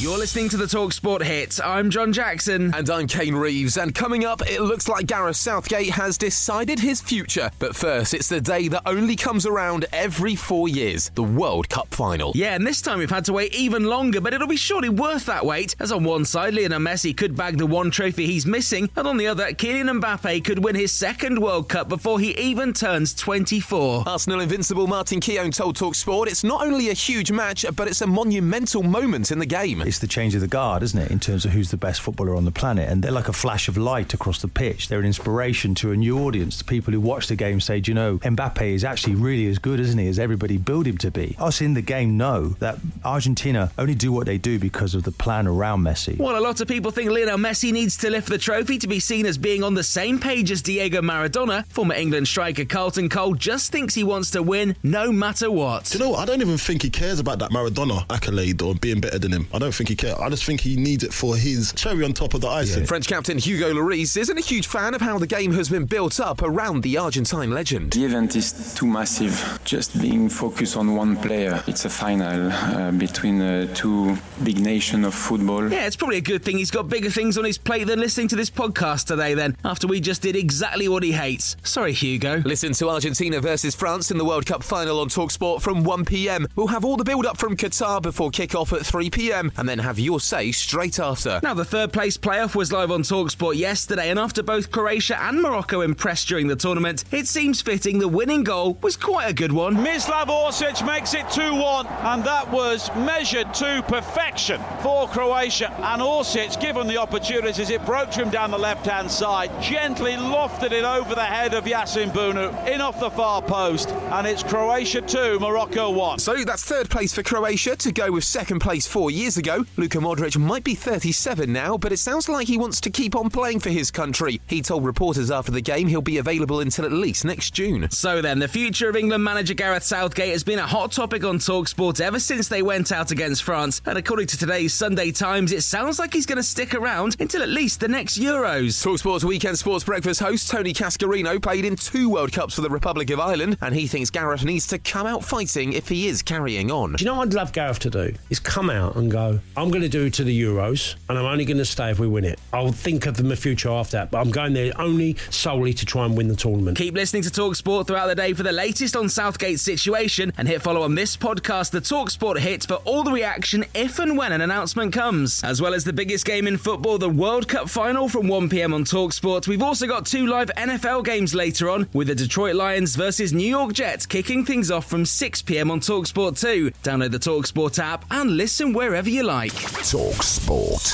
You're listening to the Talksport hit. I'm John Jackson. And I'm Kane Reeves. And coming up, it looks like Gareth Southgate has decided his future. But first, it's the day that only comes around every four years the World Cup final. Yeah, and this time we've had to wait even longer, but it'll be surely worth that wait. As on one side, Lionel Messi could bag the one trophy he's missing, and on the other, Kylian Mbappe could win his second World Cup before he even turns 24. Arsenal invincible Martin Keown told Talksport it's not only a huge match, but it's a monumental moment in the game. It's the change of the guard, isn't it, in terms of who's the best footballer on the planet? And they're like a flash of light across the pitch. They're an inspiration to a new audience. To people who watch the game say, "Do you know, Mbappe is actually really as good, isn't he, as everybody billed him to be. Us in the game know that Argentina only do what they do because of the plan around Messi. While a lot of people think Lionel Messi needs to lift the trophy to be seen as being on the same page as Diego Maradona, former England striker Carlton Cole just thinks he wants to win no matter what. Do you know what? I don't even think he cares about that Maradona accolade or being better than him. I don't think he cares. I just think he needs it for his cherry on top of the icing. French captain Hugo Lloris isn't a huge fan of how the game has been built up around the Argentine legend. The event is too massive. Just being focused on one player. It's a final uh, between uh, two big nations of football. Yeah, it's probably a good thing he's got bigger things on his plate than listening to this podcast today, then, after we just did exactly what he hates. Sorry, Hugo. Listen to Argentina versus France in the World Cup final on Talksport from 1 pm. We'll have all the build up from Qatar before kick off at 3 pm and then have your say straight after. Now, the third place playoff was live on Talksport yesterday, and after both Croatia and Morocco impressed during the tournament, it seems fitting the winning goal was quite a good one. Mislav Orsic makes it 2 1, and that was measured to perfection for Croatia. And Orsic, given the opportunities, it broke to him down the left hand side, gently lofted it over the head of Yassine Bounou, in off the far post, and it's Croatia 2, Morocco 1. So that's third place for Croatia to go with second place four years ago. Luka Modric might be 37 now, but it sounds like he wants to keep on playing for his country. He told reporters after the game he'll be available until at least next June. So then, the future of England manager Gareth Southgate has been a hot topic on Talksport ever since they went out against France, and according to today's Sunday Times, it sounds like he's going to stick around until at least the next Euros. Talksport's weekend sports breakfast host Tony Cascarino played in two World Cups for the Republic of Ireland, and he thinks Gareth needs to come out fighting if he is carrying on. Do you know what I'd love Gareth to do? Is come out and go, I'm going to do to the Euros, and I'm only going to stay if we win it. I'll think of the future after that, but I'm going there only solely to try and win the tournament. Keep listening to Talksport throughout the day for the latest on Southgate's situation, and hit follow on this podcast, the Talksport hit, for all the reaction if and when an announcement comes. As well as the biggest game in football, the World Cup final from 1pm on Talksport, we've also got two live NFL games later on, with the Detroit Lions versus New York Jets kicking things off from 6pm on Talksport 2. Download the Talksport app and listen wherever you like. Talk Sport.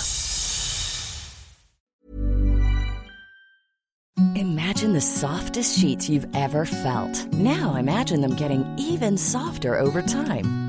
Imagine the softest sheets you've ever felt. Now imagine them getting even softer over time.